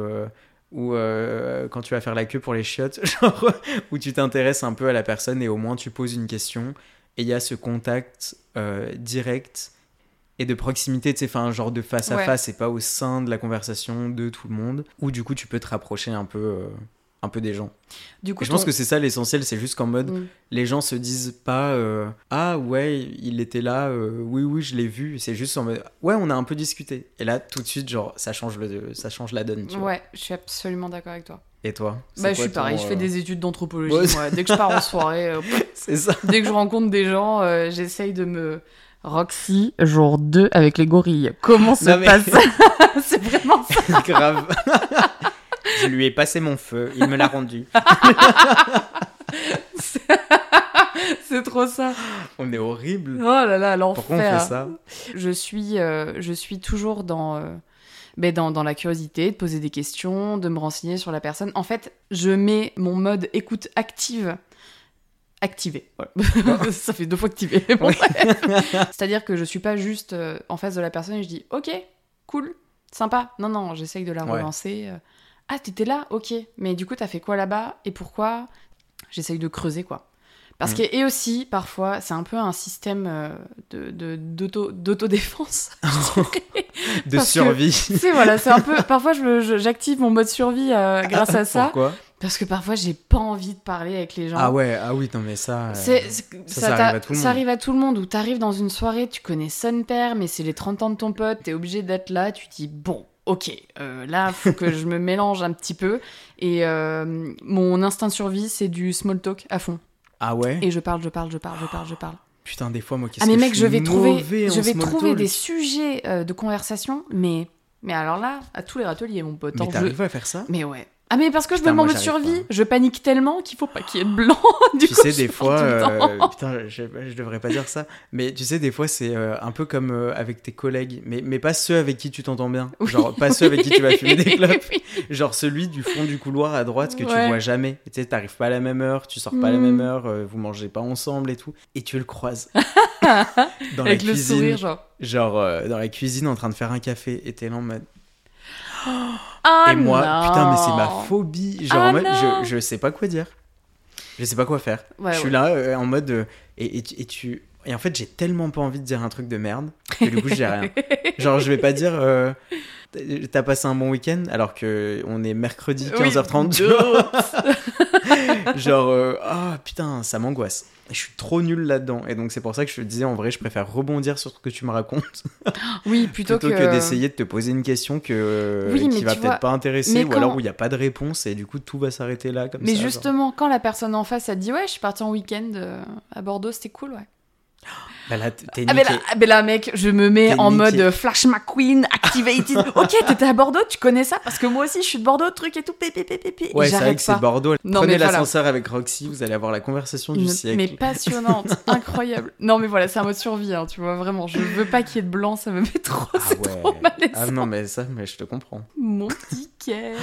ou euh, quand tu vas faire la queue pour les chiottes, [LAUGHS] genre où tu t'intéresses un peu à la personne et au moins tu poses une question et il y a ce contact euh, direct et de proximité, tu sais, enfin un genre de face à face et pas au sein de la conversation de tout le monde, où du coup tu peux te rapprocher un peu, euh, un peu des gens. Du coup, je pense que c'est ça l'essentiel, c'est juste qu'en mode Mm. les gens se disent pas euh, ah ouais il était là, euh, oui oui je l'ai vu, c'est juste en mode ouais on a un peu discuté et là tout de suite genre ça change le, ça change la donne. Tu vois. Ouais, je suis absolument d'accord avec toi. Et toi Bah, je suis pareil, je fais euh, des études d'anthropologie. Ouais. Dès que je pars en [LAUGHS] soirée, C'est ça. dès que je rencontre des gens, j'essaye de me. Roxy, jour 2 avec les gorilles. Comment se mais- passe? [LAUGHS] C'est vraiment ça. [LAUGHS] Grave. Je lui ai passé mon feu, il me l'a rendu. [LAUGHS] C'est trop ça. On est horrible. Oh là là, Pourquoi on l'enfer. fait ça? Je suis, euh, je suis toujours dans, euh, ben, dans, dans la curiosité, de poser des questions, de me renseigner sur la personne. En fait, je mets mon mode écoute active activé. Voilà. [LAUGHS] ça fait deux fois activé. Bon, Oui. bref. [LAUGHS] C'est-à-dire que je suis pas juste euh, en face de la personne et je dis OK, cool, sympa. Non, non, j'essaye de la relancer. euh, Ah, t'étais là Ok. Mais du coup, t'as fait quoi là-bas Et pourquoi? J'essaye de creuser, quoi. Parce Mm. que, et aussi, parfois, c'est un peu un système euh, de, de- d'autodéfense. [LAUGHS] je. [LAUGHS] De survie. [LAUGHS] c'est voilà, c'est un peu. Parfois, je, me- je- j'active mon mode survie euh, grâce à ça. Pourquoi? Parce que parfois, j'ai pas envie de parler avec les gens. Ah ouais, ah oui, non mais ça. euh, ça, ça, ça arrive à tout le ça monde. arrive à tout le monde où t'arrives dans une soirée, tu connais son père, mais c'est les 30 ans de ton pote, t'es obligé d'être là, tu dis bon, ok, euh, là faut que je me mélange un petit peu. Et euh, mon instinct de survie, c'est du small talk à fond. Ah ouais Et je parle, je parle, je parle, je parle, je parle. Putain, des fois, moi, qu'est-ce Ah mais que mec, je, je suis vais trouver, je vais trouver talk. des sujets euh, de conversation, mais mais alors là, à tous les râteliers, mon pote. Mais hein, je- t'arrives à faire ça Mais ouais. Ah mais parce que je me mode j'arrive survie, pas. je panique tellement qu'il faut pas qu'il y ait de blanc. [LAUGHS] du Tu coup, sais, des fois, le euh, putain, je, je devrais pas dire ça, mais tu sais, des fois, c'est euh, un peu comme euh, avec tes collègues, mais, mais pas ceux avec qui tu t'entends bien. Oui. Genre, pas ceux avec qui tu vas [LAUGHS] fumer des clopes. Oui. Genre celui du fond du couloir à droite que tu Ouais. vois jamais. Tu sais, t'arrives pas à la même heure, tu sors pas à la Mm. même heure, euh, vous mangez pas ensemble et tout, et tu le croises. [LAUGHS] dans Avec la le cuisine, sourire, genre. genre dans la cuisine en train de faire un café, et t'es là en mode. [GASPS] Ah et moi, non. putain, mais c'est ma phobie. Genre Ah en mode, je, je sais pas quoi dire. Je sais pas quoi faire. Ouais, je suis ouais. là euh, en mode. euh, et, et, tu- et tu. Et en fait, j'ai tellement pas envie de dire un truc de merde que du coup, je dis rien. [LAUGHS] Genre, je vais pas dire. euh, T'as passé un bon week-end alors que on est mercredi Oui, 15h30. tu vois. [LAUGHS] [LAUGHS] Genre, euh, ah putain, ça m'angoisse. Je suis trop nul là-dedans. Et donc, c'est pour ça que je te disais, en vrai, je préfère rebondir sur ce que tu me racontes [GASPS] Oui, plutôt, plutôt que, d'essayer de te poser une question que, Oui, mais qui va peut-être vois, pas intéresser ou quand- alors où il n'y a pas de réponse et du coup, tout va s'arrêter là comme Mais ça. genre. justement, quand la personne en face a dit ouais, je suis partie en week-end euh, à Bordeaux, c'était cool, ouais. [GASPS] Bah là, t'es Ah niqué. là, ah là, mec, je me mets en niqué. mode Flash McQueen activated. [LAUGHS] ok, t'étais à Bordeaux, tu connais ça? Parce que moi aussi, je suis de Bordeaux, truc et tout. Ouais, c'est vrai que c'est. Bordeaux. Non, Prenez mais voilà. l'ascenseur avec Roxy, vous allez avoir la conversation du Une- siècle. mais passionnante, [LAUGHS] incroyable. Non, mais voilà, c'est un mode survie, hein, tu vois, vraiment. Je veux pas qu'il y ait de blanc, ça me met trop, Ah c'est ouais. trop malaisant. Ah non, mais ça, mais je te comprends. Mon petit Ken.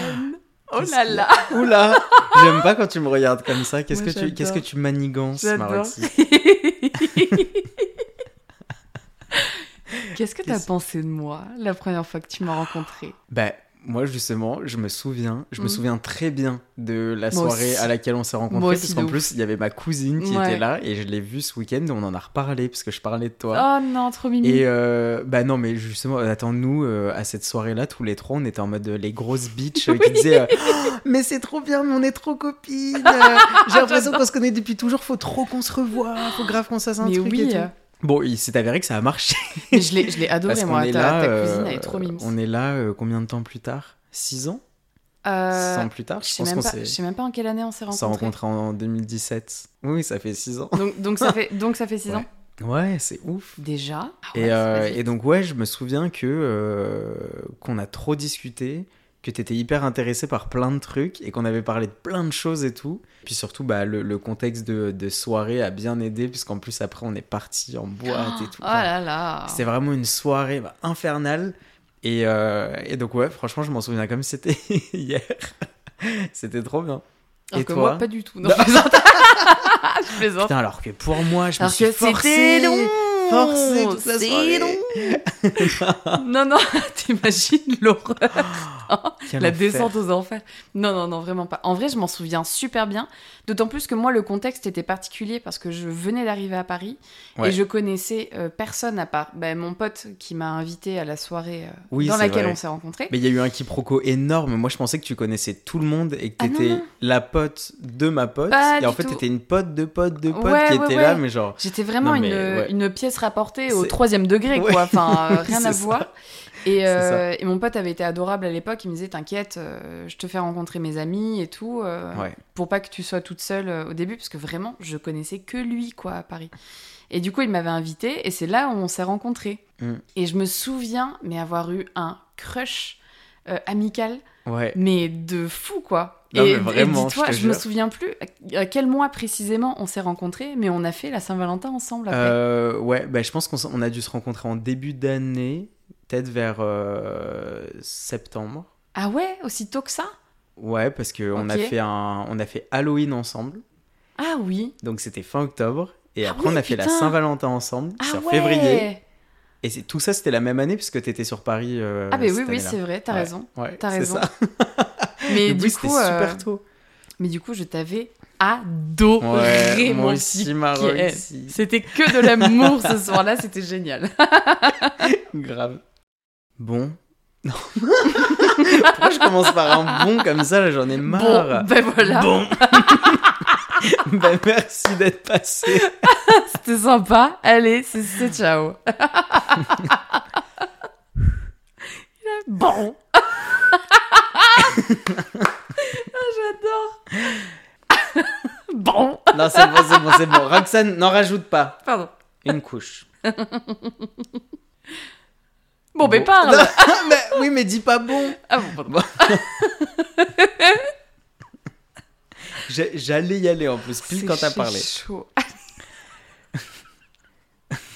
Oh là là. [LAUGHS] Oula, j'aime pas quand tu me regardes comme ça. Qu'est-ce que tu, qu'est-ce que tu manigances, ma J'adore. Roxy [LAUGHS] Qu'est-ce que t'as pensé de moi la première fois que tu m'as rencontré Bah, moi justement, je me souviens, je me Mm. souviens très bien de la Moi soirée aussi. à laquelle on s'est rencontrés, Moi parce qu'en plus, il y avait ma cousine qui Ouais. était là et je l'ai vue ce week-end et on en a reparlé parce que je parlais de toi. Oh non, trop mimi. Et euh, bah non, mais justement, attends, nous, euh, à cette soirée-là, tous les trois, on était en mode euh, les grosses bitches euh, qui disaient Oh, Mais c'est trop bien, mais on est trop copines. [LAUGHS] J'ai l'impression qu'on se connaît depuis toujours, faut trop qu'on se revoie, faut grave qu'on se fasse un Mais truc. et oui, tout. Bon, il s'est avéré que ça a marché. mais je l'ai, adoré, Parce moi. Ta, là. ta euh, cousine, elle est trop mime. On est là euh, combien de temps plus tard? 6 ans? 6 Euh, ans plus tard je Je sais pense même, qu'on pas- s'est je sais même pas en quelle année on s'est on s'est rencontrés. rencontrés en 2017. Oui, ça fait 6 ans. Donc, donc, ça fait, donc ça fait 6 Ouais. ans? Ouais, c'est ouf. Déjà? Ah Et, euh, et donc ouais, je me souviens que qu'on a trop discuté, que t'étais hyper intéressé par plein de trucs et qu'on avait parlé de plein de choses et tout. Puis surtout, bah, le, le contexte de, de soirée a bien aidé puisqu'en plus après on est parti en boîte et tout. Oh là là C'était vraiment une soirée bah, infernale. Et, euh, et donc ouais, franchement, je m'en souviens comme si c'était [LAUGHS] hier. c'était trop bien. Alors et que toi moi, pas du tout. Non, [LAUGHS] plaisante. [LAUGHS] je plaisante. Putain, alors que pour moi, je me Alors suis que forcé, c'était long forcé toute la soirée. long. [LAUGHS] Non, non, [LAUGHS] t'imagines l'horreur Quel La descente aux enfers. Non, non, non, vraiment pas. En vrai, je m'en souviens super bien. D'autant plus que moi, le contexte était particulier parce que je venais d'arriver à Paris Ouais. et je connaissais euh, personne à part ben, mon pote qui m'a invité à la soirée euh, Oui, dans laquelle vrai. on s'est rencontrés. Mais il y a eu un quiproquo énorme. Moi, je pensais que tu connaissais tout le monde et que Ah, non, t'étais non. la pote de ma pote. Pas et en fait, t'étais une pote de pote de pote Ouais, qui ouais, était là, mais genre. J'étais vraiment Non, mais, une, une pièce rapportée au troisième degré, Ouais. quoi. Enfin, euh, [LAUGHS] rien à ça. voir. Et, euh, et mon pote avait été adorable à l'époque. Il me disait T'inquiète, euh, je te fais rencontrer mes amis et tout. Ouais. Pour pas que tu sois toute seule au début, parce que vraiment, je connaissais que lui, quoi, à Paris. Et du coup, il m'avait invité et c'est là où on s'est rencontrés. Mm. Et je me souviens, mais avoir eu un crush amical, Ouais. mais de fou, quoi. Non, et mais vraiment, et dis-toi, je me souviens plus à- quel mois précisément on s'est rencontrés, mais on a fait la Saint-Valentin ensemble après. Euh, ouais, bah, je pense qu'on a dû se rencontrer en début d'année, peut-être vers euh, septembre. Ah ouais, aussi tôt que ça? Ouais, parce que on a fait un, on a fait Halloween ensemble, Ah oui. donc c'était fin octobre. Et Ah après, oui, on a fait la. Saint-Valentin ensemble, Ah c'est en ouais. février. Et tout ça, c'était la même année, puisque t'étais sur Paris. euh, Ah, mais oui, oui, c'est vrai, t'as Ouais. raison. Ouais, T'as raison. ça. [LAUGHS] Mais du oui, coup, euh, super tôt. mais du coup, je t'avais adoré, Ouais, mon moi aussi. C'était que de l'amour ce soir-là, c'était génial. [LAUGHS] Grave. Bon. [LAUGHS] Non. Pourquoi je commence par un bon comme ça, j'en ai marre. Bon, ben voilà, Bon. [LAUGHS] ben, merci d'être passé. c'était sympa. Allez, c'est ciao. bon. [LAUGHS] Ah, J'adore. [LAUGHS] bon. Non, c'est bon, c'est bon, c'est bon. Roxane, n'en rajoute pas. Pardon. Une couche. [LAUGHS] Bon, ben Bon. parle. Non, mais, oui, mais dis pas bon. Ah bon, pardon. J'allais y aller en plus, pile C'est quand t'as parlé. chaud.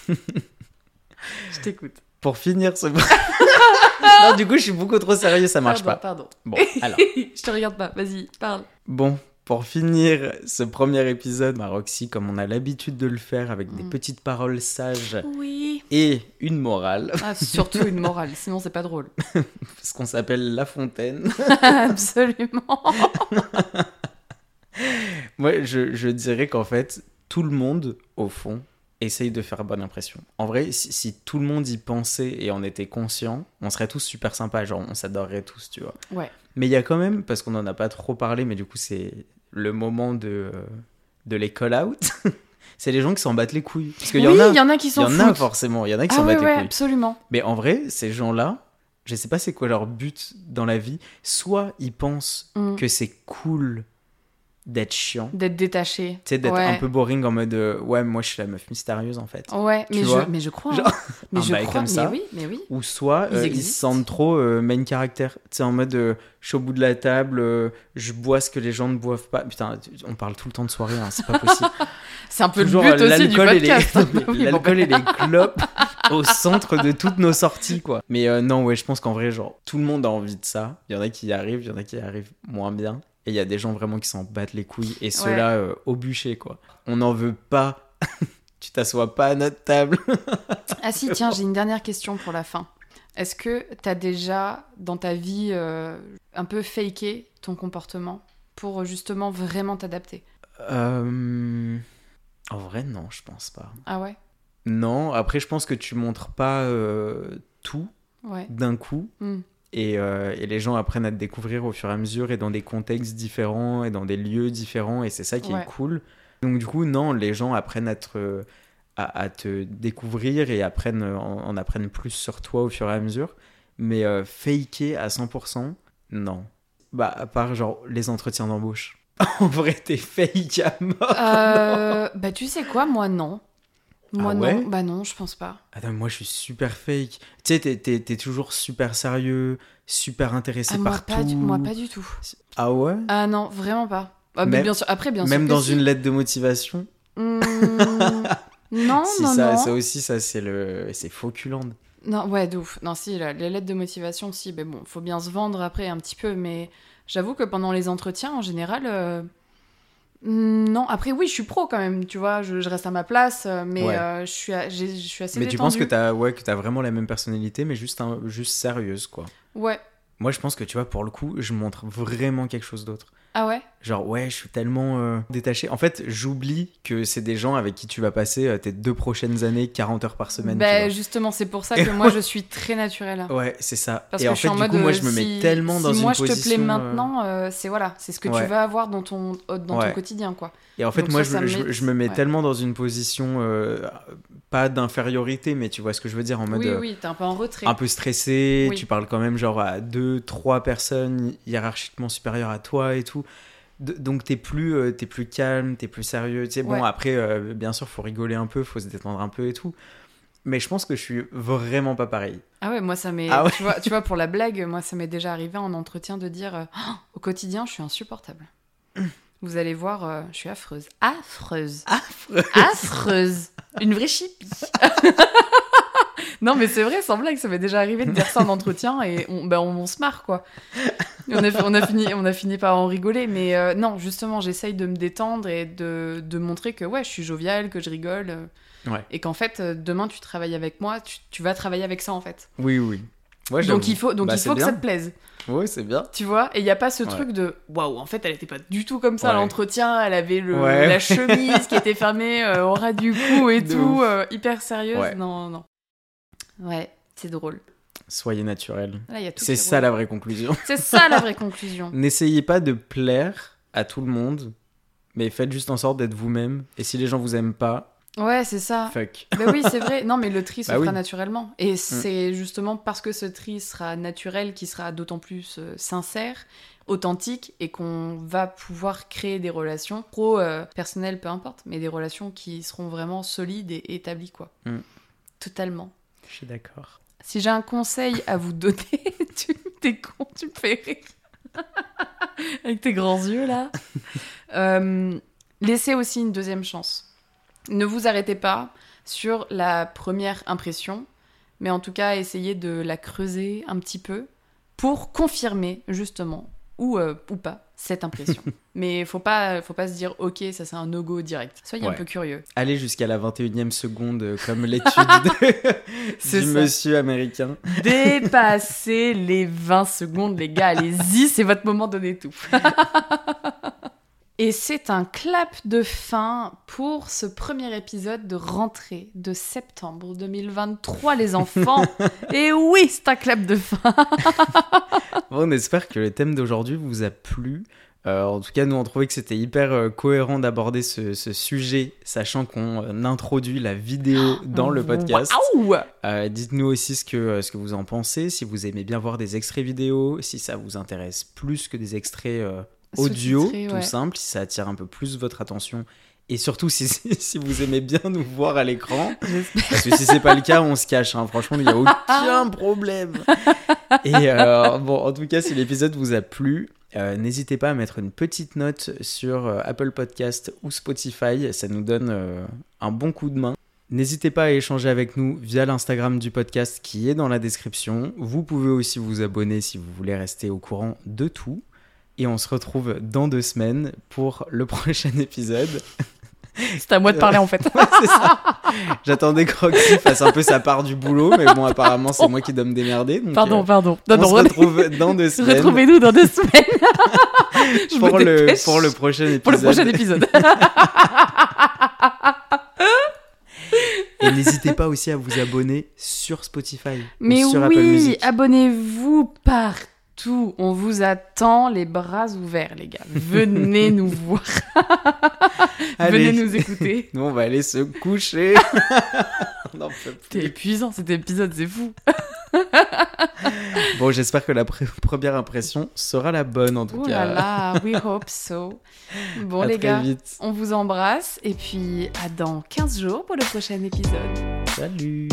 Je t'écoute. Pour finir ce. [LAUGHS] non, du coup, je suis beaucoup trop sérieux, ça marche Pardon, pas. Pardon. Bon, [LAUGHS] alors. Je te regarde pas. Vas-y, parle. Bon, pour finir ce premier épisode, ma Roxy, comme on a l'habitude de le faire avec des Mm. petites paroles sages Oui. et une morale, Ah, surtout une morale, [LAUGHS] sinon c'est pas drôle. ce qu'on s'appelle La Fontaine. Absolument. Moi, je, je dirais qu'en fait, tout le monde, au fond, essaye de faire bonne impression. En vrai, si, si tout le monde y pensait et en était conscient, on serait tous super sympas, genre on s'adorerait tous, tu vois. Ouais. Mais il y a quand même, parce qu'on en a pas trop parlé, mais du coup c'est le moment de, de les call-out, [LAUGHS] c'est les gens qui s'en battent les couilles. Parce qu'il oui, y en a, il y en a qui il y s'en en a forcément, il y en a qui Ah s'en ouais, battent ouais, les couilles. absolument. Mais en vrai, ces gens-là, je sais pas c'est quoi leur but dans la vie, soit ils pensent Mm. que c'est cool d'être chiant, D'être détaché. tu sais, d'être Ouais. un peu boring en mode euh, ouais, moi je suis la meuf mystérieuse en fait. Ouais, Tu mais vois je, mais je crois. hein. Genre, [LAUGHS] mais un je crois. comme mais oui, mais oui. Ou soit Ils euh, ils se sentent trop euh, main caractère, tu sais, en mode euh, je suis au bout de la table, euh, je bois ce que les gens ne boivent pas. Putain, on parle tout le temps de soirée, hein, c'est pas possible. [LAUGHS] C'est un peu Toujours le but aussi du podcast. hein. L'alcool et les [LAUGHS] clopes au centre de toutes nos sorties, quoi. Mais non, ouais, je pense qu'en vrai, genre, tout le monde a envie de ça. Il y en a qui y arrivent, il y en a qui y arrivent moins bien. Et il y a des gens vraiment qui s'en battent les couilles. Et ceux-là, euh, au bûcher, quoi. On n'en veut pas. [LAUGHS] tu t'assois pas à notre table. [LAUGHS] Ah si, tiens, j'ai une dernière question pour la fin. Est-ce que t'as déjà, dans ta vie, euh, un peu faké ton comportement pour justement vraiment t'adapter? Euh, En vrai, non, je pense pas. Ah ouais? Non, après, je pense que tu montres pas euh, tout Ouais. d'un coup. Hmm. Et, euh, et les gens apprennent à te découvrir au fur et à mesure et dans des contextes différents et dans des lieux différents et c'est ça qui Ouais. est cool. Donc du coup, non, les gens apprennent à te, à, à te découvrir et apprennent, en, en apprennent plus sur toi au fur et à mesure. Mais euh, faker à 100%, non. Bah, à part genre les entretiens d'embauche. [LAUGHS] en vrai, t'es fake à mort. Euh, bah tu sais quoi, moi non. Moi Ah ouais non. Bah non, je pense pas. Attends, moi je suis super fake. Tu sais, t'es, toujours super sérieux, super intéressé Ah, moi, par pas tout. du, moi pas du tout. Ah ouais Ah non, vraiment pas. Ah, mais Même- bien sûr, après bien sûr. Même dans une lettre de motivation? Hmm, non, [LAUGHS] Si non, ça, non. ça aussi, ça c'est le, c'est Fauculand. Non, ouais, de ouf. Non, si, les lettres de motivation, si, mais bon, faut bien se vendre après un petit peu, mais j'avoue que pendant les entretiens, en général, euh, non. Après, oui, je suis pro quand même, tu vois, je, je reste à ma place, euh, mais Ouais. euh, je, suis, je assez Mais tu penses que t'as, ouais, que t'as vraiment la même personnalité, mais juste, un- juste sérieuse, quoi. Ouais. Moi, je pense que tu vois, pour le coup, je montre vraiment quelque chose d'autre. Ah ouais? Genre, ouais, je suis tellement euh, détaché. En fait, j'oublie que c'est des gens avec qui tu vas passer euh, tes deux prochaines années, 40 heures par semaine. Bah, justement, c'est pour ça que [LAUGHS] moi, je suis très naturelle. Ouais, c'est ça. Parce Et que en je suis fait, en du mode. coup, moi, euh, je me mets si- tellement dans si une moi, position. je te plais euh, maintenant, euh, c'est voilà, c'est ce que Ouais. tu vas avoir dans ton, dans Ouais. ton quotidien, quoi. Et en fait, Donc moi, ça, je, ça je- m'aide. je me mets Ouais. tellement dans une position, pas d'infériorité, mais tu vois ce que je veux dire, en mode. Oui, oui, t'es un peu en retrait. un peu stressé, Oui. tu parles quand même genre à deux, trois personnes hiérarchiquement supérieures à toi et tout. De- donc t'es plus, euh, t'es plus calme, t'es plus sérieux. Tu sais, bon Ouais. après, euh, bien sûr, faut rigoler un peu, faut se détendre un peu et tout. Mais je pense que je suis vraiment pas pareil. Ah ouais, moi ça m'est. Ah ouais. tu, vois, tu vois, pour la blague, moi ça m'est déjà arrivé en entretien de dire euh, Oh, au quotidien, je suis insupportable. Vous allez voir, euh, je suis affreuse. Affreuse. Affreuse. Affreuse. Une vraie chipie. [LAUGHS] non, mais c'est vrai, sans blague, ça m'est déjà arrivé de dire ça en entretien et on, ben, on, on se marre, quoi. On, a, on, a fini, on a fini par en rigoler, mais euh, non, justement, j'essaye de me détendre et de, de montrer que ouais, je suis joviale, que je rigole. euh, Ouais. Et qu'en fait, euh, demain, tu travailles avec moi, tu, tu vas travailler avec ça, en fait. Oui, oui. Ouais, donc il faut, donc Bah, il faut que bien. ça te plaise. Oui, c'est bien. Tu vois Et il n'y a pas ce Ouais. truc de waouh, en fait, elle était pas du tout comme ça à Ouais. l'entretien. Elle avait le, Ouais. la chemise qui était fermée euh, au ras du cou et [LAUGHS] De tout, euh, hyper sérieuse. Non, non. Ouais, c'est drôle. Soyez naturel. C'est qui ça la vraie conclusion. [LAUGHS] C'est ça la vraie [LAUGHS] conclusion. N'essayez pas de plaire à tout le monde, mais faites juste en sorte d'être vous-même. Et si les gens vous aiment pas, Ouais, c'est ça. fuck. Bah oui, c'est vrai. Non, mais le tri [LAUGHS] se Bah fera oui. Mm. naturellement. Et c'est justement parce que ce tri sera naturel qu'il sera d'autant plus euh, sincère, authentique, et qu'on va pouvoir créer des relations pro, euh, personnelles, peu importe, mais des relations qui seront vraiment solides et établies, quoi. Mm. Totalement. Je suis d'accord. Si j'ai un conseil à vous donner, [LAUGHS] tu t'es con, tu me fais rire. [LAUGHS] Avec tes grands yeux là. Euh, laissez aussi une deuxième chance. Ne vous arrêtez pas sur la première impression, mais en tout cas essayez de la creuser un petit peu pour confirmer justement ou, euh, ou pas cette impression. [LAUGHS] mais faut pas, faut pas se dire ok ça c'est un no-go direct. Soyez un peu curieux. Allez jusqu'à la 21e seconde, euh, comme l'étude de- [LAUGHS] du ça. monsieur américain. [LAUGHS] Dépassez les 20 secondes, les gars, allez-y, c'est votre moment, donnez tout. Et c'est un clap de fin pour ce premier épisode de rentrée de septembre 2023, les enfants. [LAUGHS] Et oui, c'est un clap de fin. [LAUGHS] Bon, on espère que le thème d'aujourd'hui vous a plu. Euh, en tout cas, nous, on trouvait que c'était hyper euh, cohérent d'aborder ce, ce sujet, sachant qu'on euh, introduit la vidéo dans le podcast. Euh, Dites-nous aussi ce que, ce que vous en pensez, si vous aimez bien voir des extraits vidéo, si ça vous intéresse plus que des extraits audio, tout simple, si ça attire un peu plus votre attention. Et surtout, si, [LAUGHS] si vous aimez bien nous voir à l'écran, [LAUGHS] parce que si c'est pas le cas, on se cache. hein. Franchement, il n'y a aucun [LAUGHS] problème. Et euh, bon, en tout cas, si l'épisode vous a plu, euh, n'hésitez pas à mettre une petite note sur euh, Apple Podcast ou Spotify. Ça nous donne euh, un bon coup de main. N'hésitez pas à échanger avec nous via l'Instagram du podcast qui est dans la description. Vous pouvez aussi vous abonner si vous voulez rester au courant de tout. Et on se retrouve dans deux semaines pour le [LAUGHS] prochain épisode. C'est à moi de parler en fait. [LAUGHS] Ouais, c'est ça. J'attendais que Roxy fasse un peu sa part du boulot, mais bon, apparemment, c'est moi qui dois me démerder. donc, Pardon, euh, pardon. Non, on non, se re- retrouve dans deux semaines Retrouvez-nous dans deux semaines. [LAUGHS] Je pour le, dépêche. pour le prochain épisode. Pour le prochain épisode. Et n'hésitez pas aussi à vous abonner sur Spotify Mais ou sur Apple oui, abonnez-vous partout. On vous attend les bras ouverts, les gars. Venez nous [LAUGHS] voir. Allez. Venez nous écouter. [LAUGHS] Nous, on va aller se coucher. [LAUGHS] on en peut épuisant cet épisode, c'est fou. Bon, j'espère que la pr- première impression sera la bonne en tout Oh cas. là là, we hope so. Bon, à les très gars, vite. on vous embrasse et puis à dans 15 jours pour le prochain épisode. Salut.